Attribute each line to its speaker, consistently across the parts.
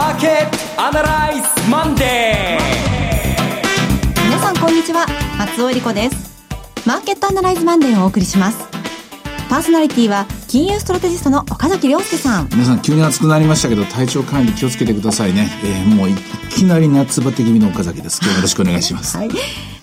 Speaker 1: マーケットアナライズマンデー。
Speaker 2: 皆さんこんにちは。松尾恵理子です。マーケットアナライズマンデーをお送りします。パーソナリティは金融ストラテジストの岡崎亮介さん。
Speaker 3: 皆さん急に暑くなりましたけど体調管理気をつけてくださいね、えー、もういきなり夏バテ気味の岡崎です。今日よろしくお願いします。
Speaker 2: はい。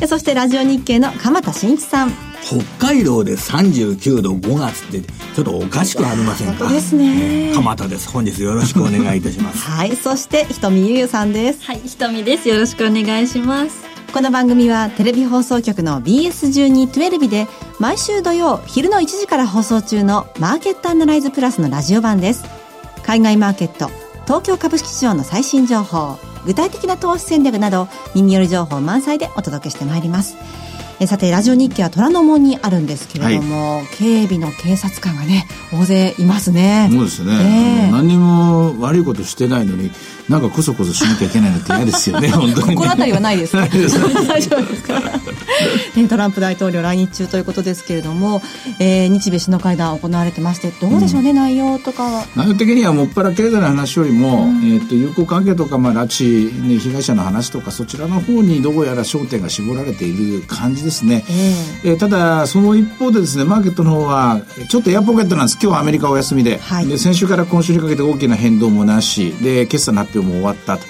Speaker 2: そしてラジオ日経の鎌田新一さん
Speaker 4: 北海道で39度5月ってちょっとおかしくありませんか？
Speaker 2: ですね、
Speaker 4: えー、鎌田です。本日よろしくお願いいたします。
Speaker 2: はいそしてひとみゆゆさんです。
Speaker 5: はいひとみです。よろしくお願いします。
Speaker 2: この番組はテレビ放送局の BS1212 で毎週土曜昼の1時から放送中のマーケットアナライズプラスのラジオ版です。海外マーケット東京株式市場の最新情報具体的な投資戦略など耳寄り情報満載でお届けしてまいりますえさてラジオ日経は虎ノ門にあるんですけれども、はい、警備の警察官がね大勢いますね。
Speaker 3: そうですね、えー、何にも悪いことしてないのになんかこそこそしなきゃいけないのって嫌ですよね 本当に、ね、
Speaker 2: 心当たりはないですか？大丈夫ですか？ね、トランプ大統領来日中ということですけれども、えー、日米首脳会談行われてましてどうでしょうね、うん、内容とかは？
Speaker 3: 内容的にはもっぱら経済の話よりも、うん、えーと、友好関係とか、まあ、拉致、ね、被害者の話とかそちらの方にどうやら焦点が絞られている感じですね、えー、えー、ただその一方でですねマーケットの方はちょっとエアポケットなんです。今日はアメリカお休みで。はい、で先週から今週にかけて大きな変動もなし。で決算の発表も終わったと。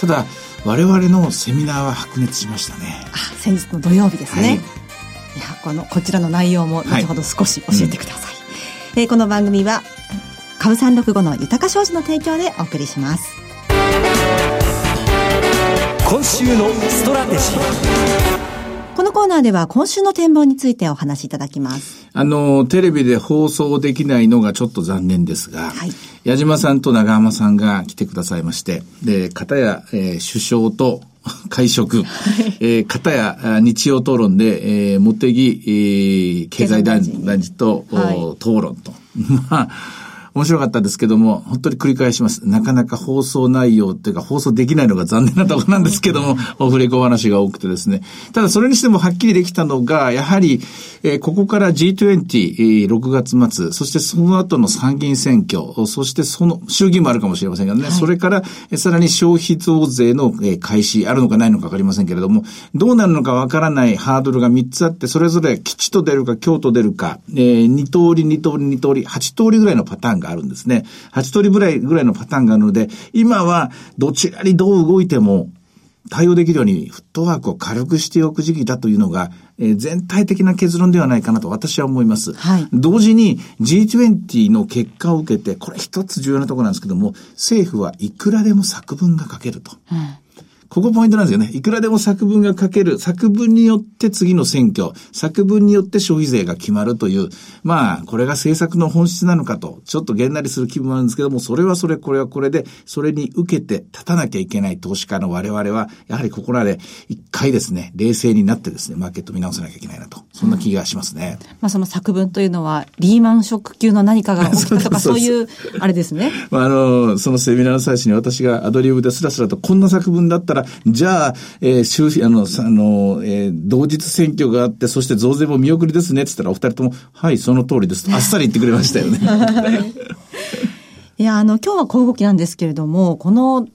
Speaker 3: ただ我々のセミナーは白熱しましたね。
Speaker 2: あ先日の土曜日ですね、はい、いやこのこちらの内容も後ほど少し教えてください、はいうん、えー、この番組は株三六五の豊か商事の提供でお送りします。
Speaker 1: 今週のストラテジー
Speaker 2: このコーナーでは今週の展望についてお話しいただきます。
Speaker 3: あの、テレビで放送できないのがちょっと残念ですが、はい、矢島さんと長浜さんが来てくださいまして、で、片や、えー、首相と 会食、はい、えー、片や日曜討論で、えー、茂木、えー、経済大臣と、はい、討論と。まあ面白かったですけども、本当に繰り返します。なかなか放送内容っていうか放送できないのが残念なところなんですけども、オフレコ話が多くてですね。ただそれにしてもはっきりできたのが、やはり、えー、ここから G20、えー、6月末、そしてその後の参議院選挙、そしてその、衆議院もあるかもしれませんがね、はい、それから、えー、さらに消費増税の、えー、開始、あるのかないのかわかりませんけれども、どうなるのかわからないハードルが3つあって、それぞれ吉と出るか京と出るか、えー、2通り、2通り、2通り、8通りぐらいのパターンがあるんですね。8通りぐらい、ぐらいのパターンがあるので、今はどちらにどう動いても、対応できるようにフットワークを軽くしておく時期だというのが、えー、全体的な結論ではないかなと私は思います。はい、同時に G20 の結果を受けて、これ一つ重要なところなんですけども、政府はいくらでも作文が書けると。うんここポイントなんですよね。いくらでも作文が書ける。作文によって次の選挙、作文によって消費税が決まるという、まあ、これが政策の本質なのかと、ちょっとげんなりする気分なんですけども、それはそれ、これはこれで、それに受けて立たなきゃいけない投資家の我々は、やはりここらで一回ですね、冷静になってですね、マーケット見直さなきゃいけないなと、そんな気がしますね。うん、
Speaker 2: まあ、その作文というのは、リーマンショック級の何かが起きたとか、そういう、あれですね。
Speaker 3: まあ、あの、そのセミナーの最初に私がアドリブでスラスラと、こんな作文だったら、じゃあ、えー、周あの、あの、えー、同日選挙があって、そして増税も見送りですねって言ったら、お二人とも、はい、その通りです。あっさり言ってくれましたよね。
Speaker 2: いや、あの、今日は小動きなんですけれども、この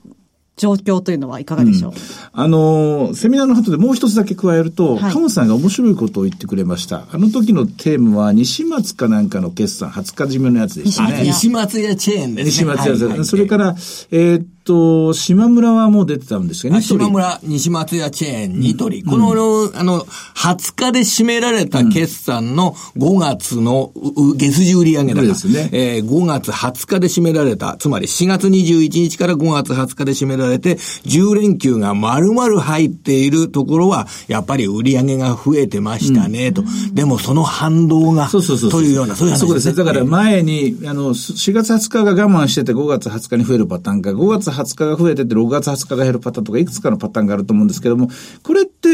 Speaker 2: 状況というのはいかがでしょう、うん、
Speaker 3: あの、セミナーの後でもう一つだけ加えると、はい、鴨さんが面白いことを言ってくれました。あの時のテーマは、西松かなんかの決算、20日締めのやつでしたね。
Speaker 4: 西松屋チェーンですね。
Speaker 3: 西松屋、はいはい、それから、えー、っと、島村はもう出てたんですけど、
Speaker 4: 島村、西松屋チェーン、ニトリ。この、うん、あの、20日で締められた決算の5月の、月次売上高。ですね。えー、5月20日で締められた。つまり4月21日から5月20日で締められて、10連休が丸々入っているところは、やっぱり売上が増えてましたね、と。でもその反動が、そうそうそうというような、そういう話です、ね。そうです
Speaker 3: だから前に、あの、4月20日が我慢してて5月20日に増えるパターンか、5月20日が増えてて6月20日が減るパターンとかいくつかのパターンがあると思うんですけども、これって、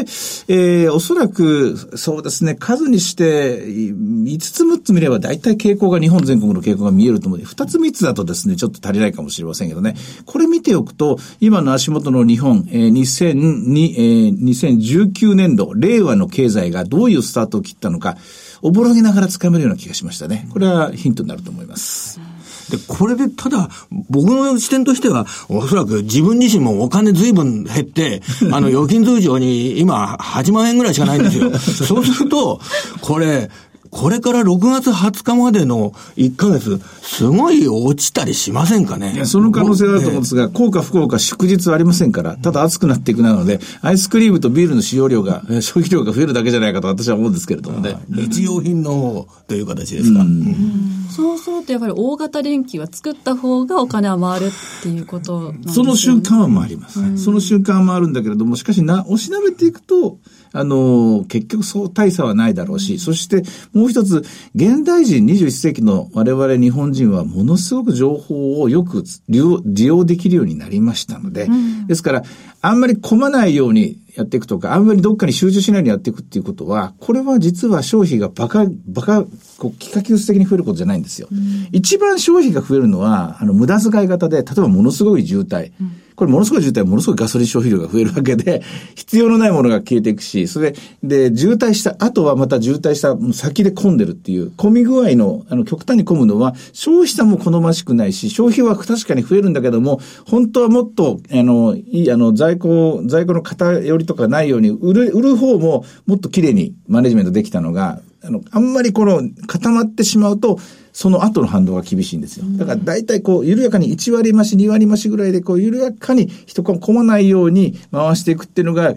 Speaker 3: えー、おそらく、そうですね、数にして、5つ6つ見れば大体傾向が日本全国の傾向が見えると思うので、2つ3つだとですね、ちょっと足りないかもしれませんけどね。これ見ておくと、今の足元の日本、えー、2002、えー、2019年度、令和の経済がどういうスタートを切ったのか、おぼろげながらつかめるような気がしましたね。これはヒントになると思います。
Speaker 4: で、これでただ、僕の視点としては、おそらく自分自身もお金随分減って、あの、預金通常に今8万円ぐらいしかないんですよ。そうすると、これ、これから6月20日までの1ヶ月、すごい落ちたりしませんかね？
Speaker 3: いや、その可能性はあると思うんですが、効果不効果祝日はありませんから、ただ暑くなっていくなので、アイスクリームとビールの使用量が、消費量が増えるだけじゃないかと私は思うんですけれどもね。
Speaker 4: 日用品の方という形ですか？うん、
Speaker 5: そうするとやっぱり大型連休は作った方がお金は回るっていうことなんです
Speaker 3: ね。その瞬間は回ります。うん、その瞬間は回るんだけれども、しかしな、おしなべていくと、あの、結局そう大差はないだろうし、そしてもう一つ、現代人21世紀の我々日本人はものすごく情報をよく利用できるようになりましたので、うん、ですから、あんまり混まないようにやっていくとか、あんまりどっかに集中しないようにやっていくっていうことは、これは実は消費がバカ、バカ、こう、幾何級的に増えることじゃないんですよ。うん、一番消費が増えるのは、あの、無駄遣い型で、例えばものすごい渋滞。うんこれものすごい渋滞ものすごいガソリン消費量が増えるわけで、必要のないものが消えていくし、それで、で、渋滞した後はまた渋滞した先で混んでるっていう、混み具合の、あの、極端に混むのは、消費者も好ましくないし、消費は確かに増えるんだけども、本当はもっと、あの、いい、あの、在庫、在庫の偏りとかないように、売る、売る方ももっと綺麗にマネジメントできたのが、あの、あんまりこの固まってしまうと、その後の反動が厳しいんですよ。だから大体こう、緩やかに1割増し、2割増しぐらいで、こう、緩やかに人が混まないように回していくっていうのが、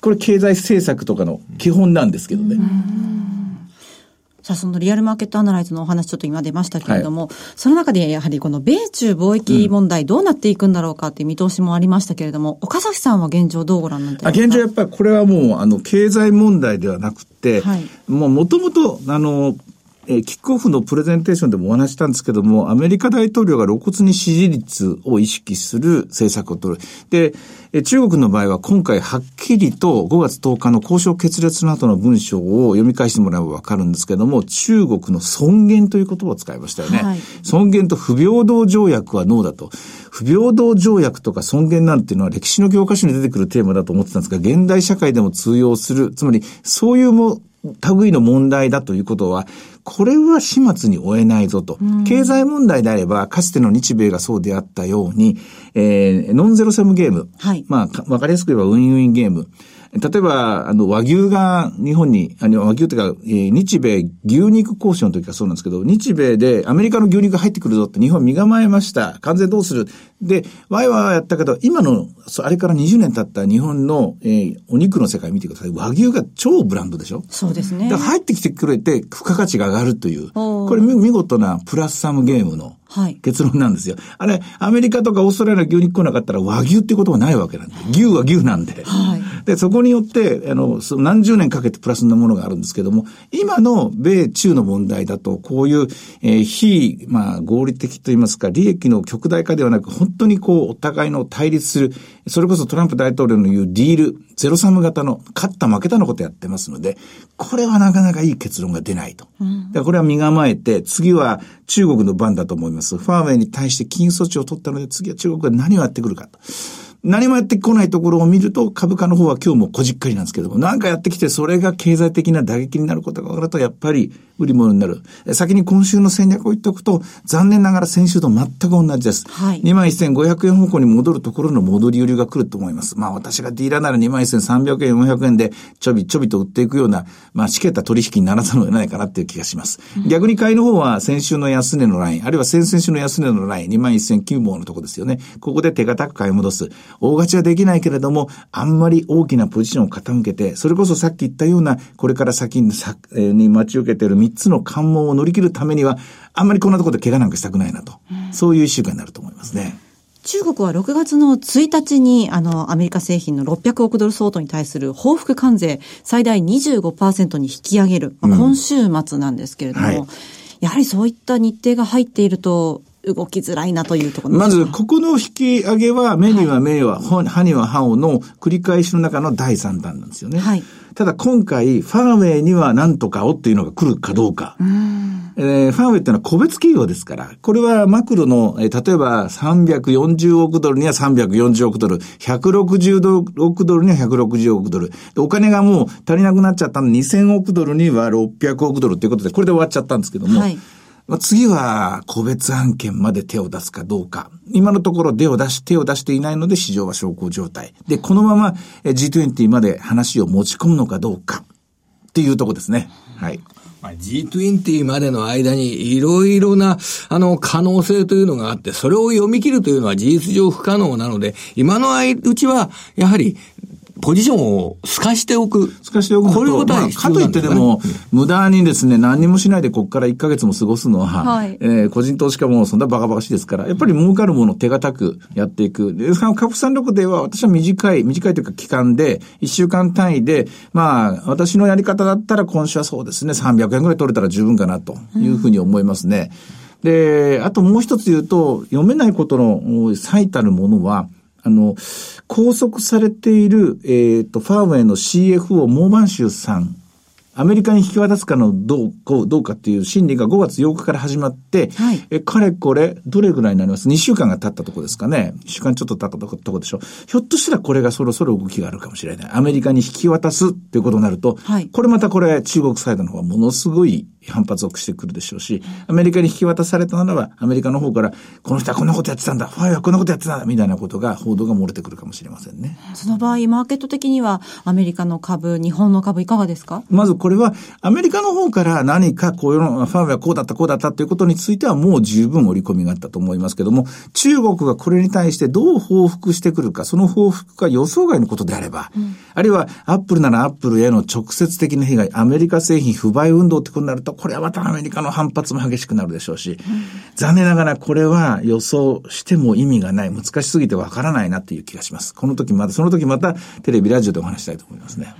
Speaker 3: これ経済政策とかの基本なんですけどね。
Speaker 2: さあ、そのリアルマーケットアナライズのお話ちょっと今出ましたけれども、はい、その中でやはりこの米中貿易問題どうなっていくんだろうかっていう見通しもありましたけれども、岡崎さんは現状どうご覧になってますか？
Speaker 3: 現状やっぱりこれはもう、あの、経済問題ではなくて、はい、もう元々、あの、えー、キックオフのプレゼンテーションでもお話したんですけども、アメリカ大統領が露骨に支持率を意識する政策を取る。で、え中国の場合は今回はっきりと5月10日の交渉決裂の後の文章を読み返してもらえばわかるんですけども、中国の尊厳という言葉を使いましたよね。はい、尊厳と不平等条約はノーだと。不平等条約とか尊厳なんていうのは歴史の教科書に出てくるテーマだと思ってたんですが、現代社会でも通用する、つまりそういうも類の問題だということは、これは始末に終えないぞと。経済問題であれば、かつての日米がそうであったように、えー、ノンゼロセムゲーム。はい。まあ、わかりやすく言えばウィンウィンゲーム。例えば、あの、和牛が日本に、あの、和牛というか、えー、日米牛肉交渉の時がそうなんですけど、日米でアメリカの牛肉が入ってくるぞって日本身構えました。関税どうするで、ワイワイやったけど、今の、あれから20年経った日本の、えー、お肉の世界見てください。和牛が超ブランドでしょ
Speaker 2: そうですね。
Speaker 3: だから入ってきてくれて、付加価値が上がるという。これ見事なプラスサムゲームの結論なんですよ。はい、あれ、アメリカとかオーストラリアの牛肉来なかったら和牛ってことはないわけなんで。牛は牛なんで。はい、で、そこによって、あの、何十年かけてプラスなものがあるんですけども、今の米中の問題だと、こういう、えー、非、まあ、合理的といいますか、利益の極大化ではなく、本当にこう、お互いの対立する、それこそトランプ大統領の言うディール、ゼロサム型の、勝った負けたのことやってますので、これはなかなかいい結論が出ないと。うん、これは身構えて、次は中国の番だと思います。ファーウェイに対して禁輸措置を取ったので、次は中国が何をやってくるかと。何もやってこないところを見ると、株価の方は今日もこじっかりなんですけども、なんかやってきて、それが経済的な打撃になることが分かると、やっぱり売り物になる。先に今週の戦略を言っておくと、残念ながら先週と全く同じです。はい、21,500円方向に戻るところの戻り売りが来ると思います。まあ私がディーラーなら21,300円、400円でちょびちょびと売っていくような、まあしけた取引にならざるを得ないかなっていう気がします。うん、逆に買いの方は先週の安値のライン、あるいは先々週の安値のライン、21,009本のとこですよね。ここで手堅く買い戻す。大勝ちはできないけれども、あんまり大きなポジションを傾けて、それこそさっき言ったような、これから先にに待ち受けている3つの関門を乗り切るためには、あんまりこんなところで怪我なんかしたくないなと。うん、そういう一週間になると思いますね。
Speaker 2: 中国は6月の1日に、あの、アメリカ製品の600億ドル相当に対する報復関税、最大25%に引き上げる、まあ、今週末なんですけれども、うんはいやはりそういった日程が入っていると、動きづらいなというところ
Speaker 3: まず、ここの引き上げは、目には目は、はい、歯には歯をの繰り返しの中の第3弾なんですよね。はい。ただ今回、ファーウェイには何とかをっていうのが来るかどうか。うんえー、ファーウェイっていうのは個別企業ですから、これはマクロの、えー、例えば340億ドルには340億ドル、160億ドルには160億ドル。お金がもう足りなくなっちゃったので2000億ドルには600億ドルっていうことで、これで終わっちゃったんですけども、はい次は個別案件まで手を出すかどうか。今のところ手を出し、手を出していないので市場は小康状態。で、このまま G20 まで話を持ち込むのかどうかっていうとこですね。はい。
Speaker 4: G20 までの間にいろいろな、あの、可能性というのがあって、それを読み切るというのは事実上不可能なので、今のうちは、やはりポジションを透かしておく。
Speaker 3: 透かしておくこういうことは、まあ、かといってでも、無駄にですね、何にもしないでここから1ヶ月も過ごすのは、はい、えー、個人投資家もそんなバカバカしいですから、やっぱり儲かるものを手堅くやっていく。で、株産力では私は短い、短いというか期間で、1週間単位で、まあ、私のやり方だったら今週はそうですね、300円ぐらい取れたら十分かなというふうに思いますね。うん、で、あともう一つ言うと、読めないことの最たるものは、あの、拘束されている、えっ、ー、と、ファーウェイの CFO モーバンシューさんアメリカに引き渡すかのどうどうかっていう審理が5月8日から始まって、はい、え、かれこれ、どれぐらいになります ?2 週間が経ったとこですかね。1週間ちょっと経ったとこでしょ。ひょっとしたらこれがそろそろ動きがあるかもしれない。アメリカに引き渡すっていうことになると、はい、これまたこれ中国サイドの方はものすごい反発をしてくるでしょうし、アメリカに引き渡されたならば、アメリカの方から、この人はこんなことやってたんだ、ファイはこんなことやってたんだ、みたいなことが、報道が漏れてくるかもしれませんね。
Speaker 2: その場合、マーケット的には、アメリカの株、日本の株いかがですか？
Speaker 3: まずこれは、アメリカの方から何かこういうの、ファーウェイはこうだった、こうだったということについてはもう十分織り込みがあったと思いますけども、中国がこれに対してどう報復してくるか、その報復が予想外のことであれば、うん、あるいはアップルならアップルへの直接的な被害、アメリカ製品不買運動ってことになると、これはまたアメリカの反発も激しくなるでしょうし、うん、残念ながらこれは予想しても意味がない、難しすぎてわからないなっていう気がします。この時また、その時またテレビ、ラジオでお話したいと思いますね。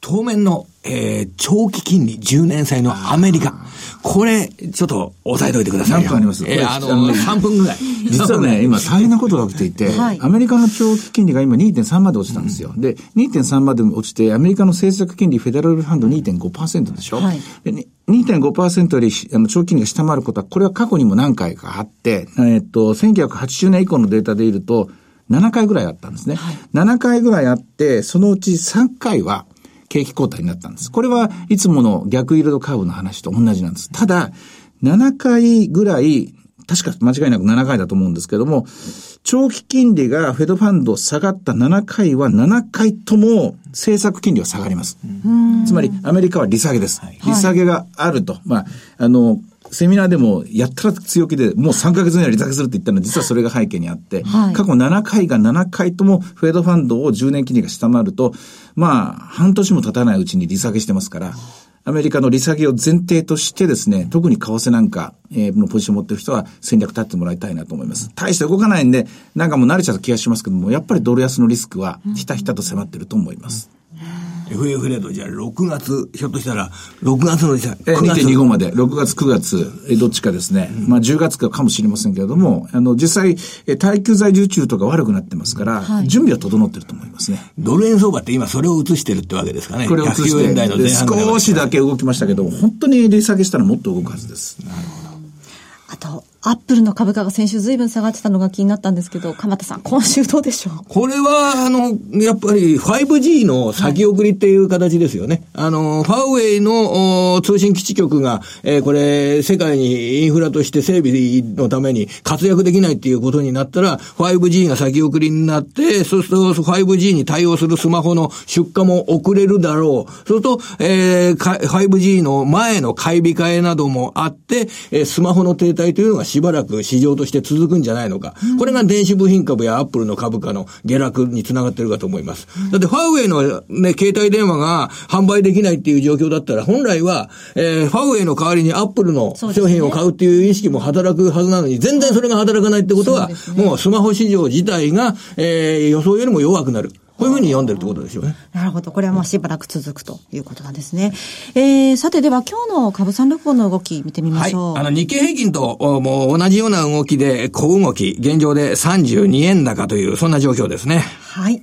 Speaker 4: 当面の、えー、長期金利10年債のアメリカ。これ、ちょっと押さえておいてください。
Speaker 3: 何分あります？
Speaker 4: えー、あの、3分ぐらい。
Speaker 3: 実はね、今大変なことが起きていて、はい、アメリカの長期金利が今2.3まで落ちたんですよ。で、2.3まで落ちて、アメリカの政策金利フェデラルファンド2.5%でしょ？はい、で2.5%よりあの長期金利が下回ることは、これは過去にも何回かあって、えっと、1980年以降のデータでいると、7回ぐらいあったんですね。はい、7回ぐらいあって、そのうち3回は、景気後退になったんです。これはいつもの逆イールドカーブの話と同じなんです。ただ、7回ぐらい、確か間違いなく7回だと思うんですけども、長期金利がフェドファンド下がった7回は7回とも政策金利は下がります。つまりアメリカは利下げです。利下げがあると。まあ、あの、セミナーでも、やったら強気で、もう3ヶ月以内に利下げするって言ったのは、実はそれが背景にあって、はい、過去7回が7回とも、フェードファンドを10年金利が下回ると、まあ、半年も経たないうちに利下げしてますから、アメリカの利下げを前提としてですね、特に為替なんか、えー、のポジションを持ってる人は戦略立ってもらいたいなと思います。大して動かないんで、なんかもう慣れちゃった気がしますけども、やっぱりドル安のリスクはひたひたと迫ってると思います。うん
Speaker 4: FF レートじゃあ6月、ひょっとしたら、6月のじゃ
Speaker 3: え、2.25まで、6月、9月、え、どっちかですね。うん、まあ10月かかもしれませんけれども、あの、実際、え、耐久財受注とか悪くなってますから、はい、準備は整ってると思いますね。
Speaker 4: ドル円相場って今それを移してるってわけですかね。
Speaker 3: これを移して、円少しだけ動きましたけど、本当に利下げしたらもっと動くはずです。なるほど。
Speaker 2: あと、アップルの株価が先週ずいぶん下がってたのが気になったんですけど、鎌田さん、今週どうでしょう？
Speaker 4: これは、あの、やっぱり 5G の先送りっていう形ですよね。はい、あの、ファーウェイの通信基地局が、えー、これ、世界にインフラとして整備のために活躍できないっていうことになったら、5G が先送りになって、そうすると 5G に対応するスマホの出荷も遅れるだろう。そうすると、えー、5G の前の買い控えなどもあって、え、スマホの停滞というのがしばらく市場として続くんじゃないのか。これが電子部品株やアップルの株価の下落につながってるかと思います。だってファーウェイのね、携帯電話が販売できないっていう状況だったら、本来は、えー、ファーウェイの代わりにアップルの商品を買うっていう意識も働くはずなのに、全然それが働かないってことは、もうスマホ市場自体が、えー、予想よりも弱くなる。こういうふうに読んでるってことですよね。
Speaker 2: なるほど。これはもうしばらく続くということなんですね。えー、さてでは今日の株三六本の動き見てみましょう。
Speaker 4: はい。あの日経平均ともう同じような動きで小動き、現状で32円高というそんな状況ですね。
Speaker 2: はい。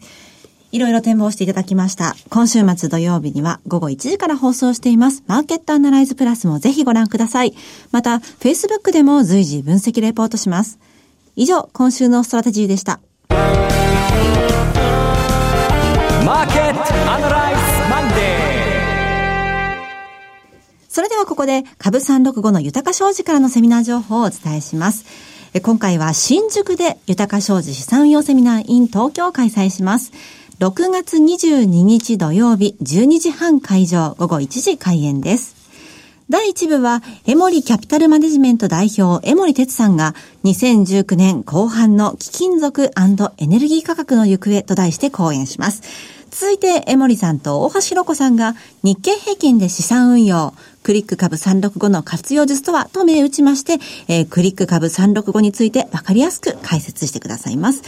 Speaker 2: いろいろ展望していただきました。今週末土曜日には午後1時から放送しています。マーケットアナライズプラスもぜひご覧ください。また、Facebook でも随時分析レポートします。以上、今週のストラテジーでした。それではここで株365の豊か商事からのセミナー情報をお伝えします。今回は新宿で豊か商事資産運用セミナー in 東京を開催します。6月22日土曜日12時半会場午後1時開演です。第1部は、エモリキャピタルマネジメント代表、エモリ哲さんが、2019年後半の貴金属エネルギー価格の行方と題して講演します。続いて、エモリさんと大橋ろ子さんが、日経平均で資産運用、クリック株365の活用術とはと銘打ちまして、えー、クリック株365について分かりやすく解説してくださいます。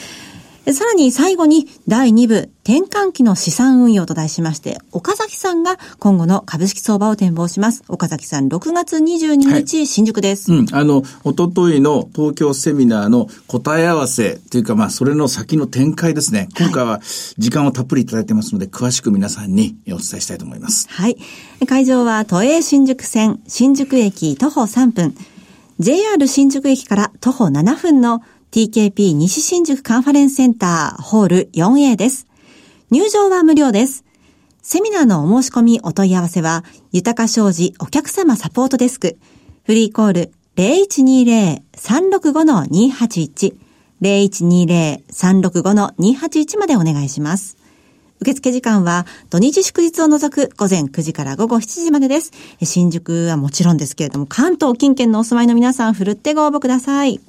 Speaker 2: さらに最後に第2部転換期の資産運用と題しまして、岡崎さんが今後の株式相場を展望します。岡崎さん、6月22日、はい、新宿です。
Speaker 3: うん、あの、おとといの東京セミナーの答え合わせというか、まあ、それの先の展開ですね。今回は時間をたっぷりいただいてますので、詳しく皆さんにお伝えしたいと思います。
Speaker 2: はい。会場は都営新宿線、新宿駅徒歩3分、JR 新宿駅から徒歩7分の TKP 西新宿カンファレンスセンターホール 4A です。入場は無料です。セミナーのお申し込みお問い合わせは、豊か商事お客様サポートデスク、フリーコール0120-365-281、0120-365-281までお願いします。受付時間は土日祝日を除く午前9時から午後7時までです。新宿はもちろんですけれども、関東近県のお住まいの皆さん、ふるってご応募ください。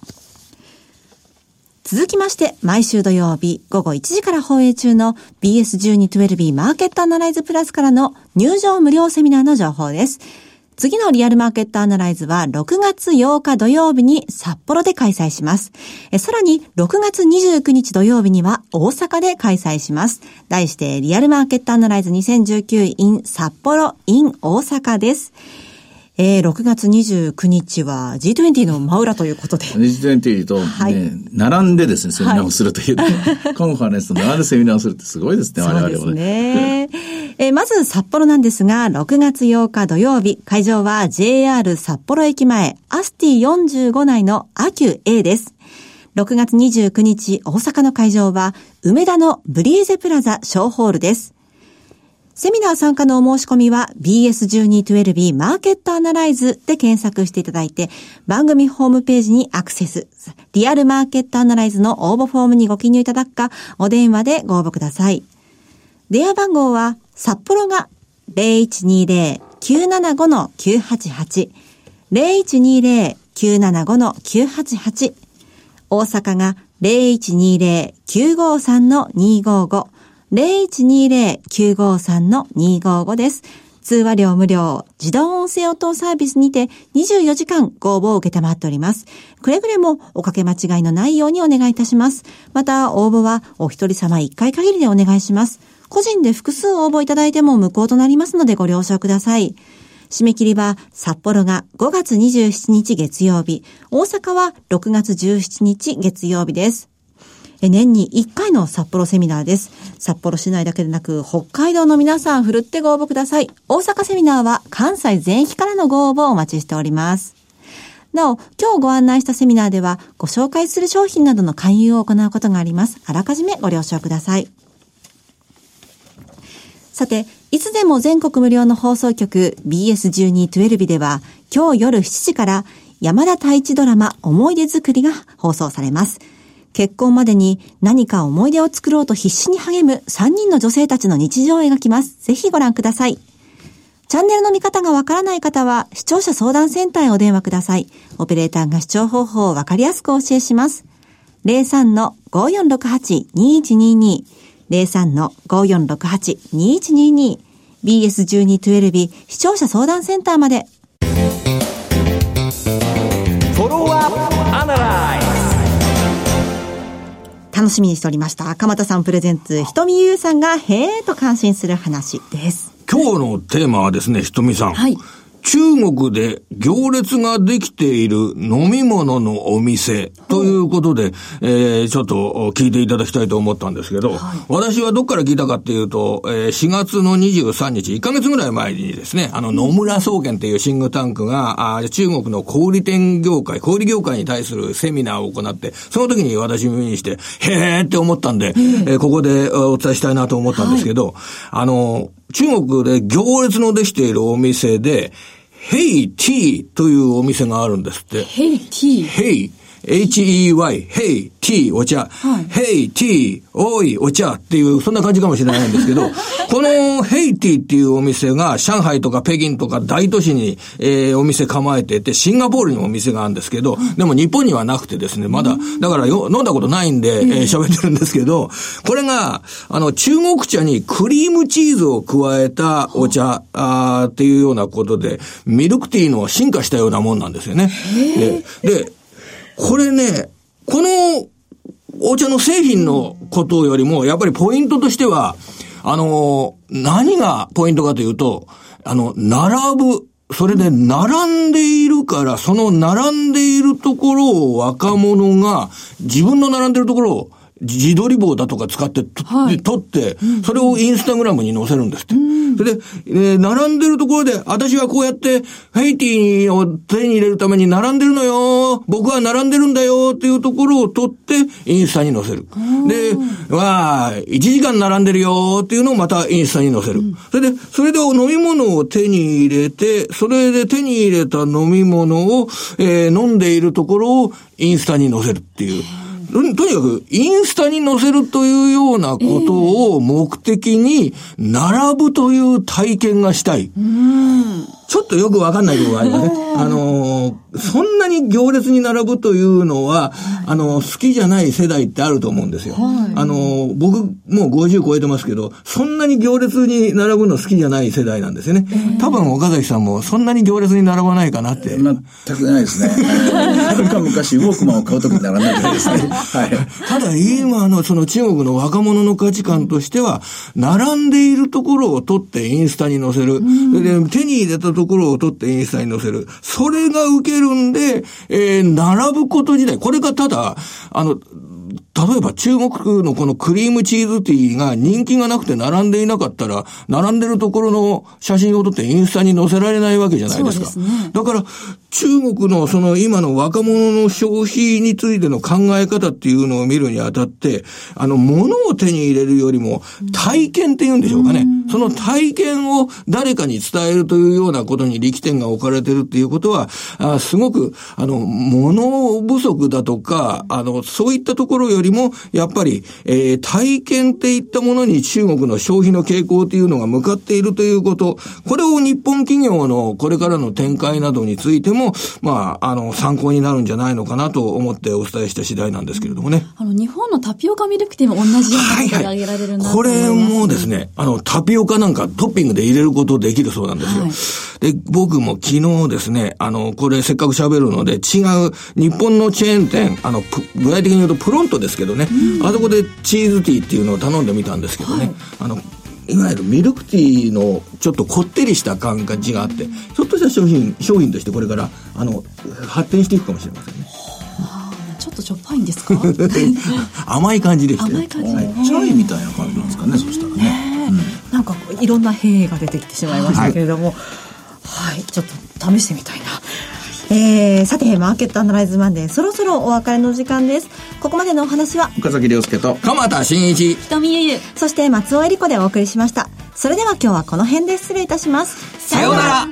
Speaker 2: 続きまして、毎週土曜日午後1時から放映中の BS1212B マーケットアナライズプラスからの入場無料セミナーの情報です。次のリアルマーケットアナライズは6月8日土曜日に札幌で開催します。さらに6月29日土曜日には大阪で開催します。題してリアルマーケットアナライズ 2019in 札幌 in 大阪です。えー、6月29日は G20 の真裏ということで。
Speaker 3: G20 と、ね、はい、並んでですね、セミナーをするという、はい、コンファレンスと並んでセミナーをするってすごいですね、我々はね。
Speaker 2: そうですね。えー、まず札幌なんですが、6月8日土曜日、会場は JR 札幌駅前、アスティ45内のアキュ A です。6月29日、大阪の会場は、梅田のブリーゼプラザ小ホールです。セミナー参加のお申し込みは BS1212 マーケットアナライズで検索していただいて、番組ホームページにアクセス、リアルマーケットアナライズの応募フォームにご記入いただくか、お電話でご応募ください。電話番号は、札幌が0120-975-988、0120-975-988、大阪が0120-953-255、0120-953-255です。通話料無料、自動音声応答サービスにて24時間ご応募を受けたまっております。くれぐれもおかけ間違いのないようにお願いいたします。また、応募はお一人様1回限りでお願いします。個人で複数応募いただいても無効となりますのでご了承ください。締め切りは札幌が5月27日月曜日、大阪は6月17日月曜日です。年に1回の札幌セミナーです。札幌市内だけでなく、北海道の皆さん、ふるってご応募ください。大阪セミナーは関西全域からのご応募をお待ちしております。なお、今日ご案内したセミナーでは、ご紹介する商品などの勧誘を行うことがあります。あらかじめご了承ください。さて、いつでも全国無料の放送局 BS1212 では、今日夜7時から山田太一ドラマ思い出作りが放送されます。結婚までに何か思い出を作ろうと必死に励む3人の女性たちの日常を描きます。ぜひご覧ください。チャンネルの見方がわからない方は、視聴者相談センターへお電話ください。オペレーターが視聴方法をわかりやすくお教えします。03-5468-2122 03-5468-2122 BS1212 視聴者相談センターまで。フォロワーアナライ楽しみにしておりました。鎌田さんプレゼンツ、ひとみゆうさんがへーと感心する話です。
Speaker 4: 今日のテーマはですね、ひとみさん。はい。中国で行列ができている飲み物のお店ということで、えー、ちょっと聞いていただきたいと思ったんですけど、はい、私はどっから聞いたかっていうと、えー、4月の23日、1ヶ月ぐらい前にですね、あの野村総研っていうシングタンクが、あ中国の小売店業界、小売業界に対するセミナーを行って、その時に私耳にして、へーって思ったんで、えー、ここでお伝えしたいなと思ったんですけど、はい、あの、中国で行列のできているお店で、ヘイティーというお店があるんですって。
Speaker 5: ヘイティー。
Speaker 4: ヘイ H-E-Y, Hey, T, お茶。はい、Hey, T, おい、お茶。っていう、そんな感じかもしれないんですけど、この Hey, T っていうお店が、上海とか北京とか大都市に、えー、お店構えてて、シンガポールにもお店があるんですけど、でも日本にはなくてですね、まだ、だからよ飲んだことないんで、えー、喋ってるんですけど、これが、あの、中国茶にクリームチーズを加えたお茶、あ。っていうようなことで、ミルクティーの進化したようなもんなんですよね。で、でこれね、このお茶の製品のことよりも、やっぱりポイントとしては、あの、何がポイントかというと、あの、並ぶ、それで並んでいるから、その並んでいるところを若者が、自分の並んでいるところを自撮り棒だとか使ってはい、撮って、それをインスタグラムに載せるんですって。それで、えー、並んでるところで、私はこうやって、ヘイティを手に入れるために並んでるのよ僕は並んでるんだよっていうところを撮って、インスタに載せる。で、わあ、1時間並んでるよっていうのをまたインスタに載せる。それで、それで飲み物を手に入れて、それで手に入れた飲み物を、えー、飲んでいるところをインスタに載せるっていう。とにかく、インスタに載せるというようなことを目的に、並ぶという体験がしたい。ちょっとよくわかんないところがありますね。あの、そんなに行列に並ぶというのは、あの、好きじゃない世代ってあると思うんですよ。あの、僕、もう50超えてますけど、そんなに行列に並ぶの好きじゃない世代なんですよね。多分、岡崎さんもそんなに行列に並ばないかなって。
Speaker 3: 全くないですね。昔、ウォークマンを買うときに並んないぐですね。はい。
Speaker 4: ただ、今のその中国の若者の価値観としては、並んでいるところを取ってインスタに載せる。で手に入れたところを取ってインスタに載せる。それが受けるんで、えー、並ぶこと自体、これがただ、あの、例えば中国のこのクリームチーズティーが人気がなくて並んでいなかったら、並んでるところの写真を撮ってインスタに載せられないわけじゃないですか。すね、だから、中国のその今の若者の消費についての考え方っていうのを見るにあたって、あの、物を手に入れるよりも、体験って言うんでしょうかね。その体験を誰かに伝えるというようなことに力点が置かれてるっていうことは、あすごく、あの、物不足だとか、あの、そういったところよりも、やっぱり、えー、体験っていったものに中国の消費の傾向っていうのが向かっているということ、これを日本企業のこれからの展開などについても、まあ、あの、参考になるんじゃないのかなと思ってお伝えした次第なんですけれどもね。
Speaker 5: あの、日本のタピオカミルクティーも同じようなことで挙げられるな、
Speaker 4: はいはい、これもですね、あの、タピオカなんかトッピングで入れることできるそうなんですよ。はい、で、僕も昨日ですね、あの、これせっかく喋るので、違う日本のチェーン店、あの、具体的に言うとプロントですけどね、あそこでチーズティーっていうのを頼んでみたんですけどね、あの、いわゆるミルクティーのちょっとこってりした感じがあって、ひょっとした商品、商品としてこれから、あの、発展していくかもしれませんね。
Speaker 5: ちょっとしょっぱいんですか？
Speaker 4: 甘い感じでした
Speaker 5: 甘い感じ、
Speaker 3: はい、チャイみたいな感じなんですかね、そしたらね。
Speaker 2: うん、なんかいろんな変異が出てきてしまいましたけれども、はい、はい、ちょっと試してみたいな。えー、さて、マーケットアナライズマンデー、そろそろお別れの時間です。ここまでのお話は、
Speaker 3: 岡崎亮介と、
Speaker 4: 鎌田新一、
Speaker 5: 瞳ゆゆ、
Speaker 2: そして松尾恵里子でお送りしました。それでは今日はこの辺で失礼いたします。
Speaker 4: さようなら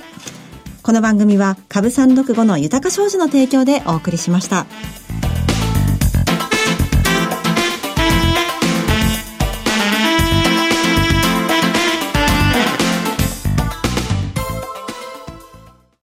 Speaker 2: この番組は、株三六五の豊か商事の提供でお送りしました。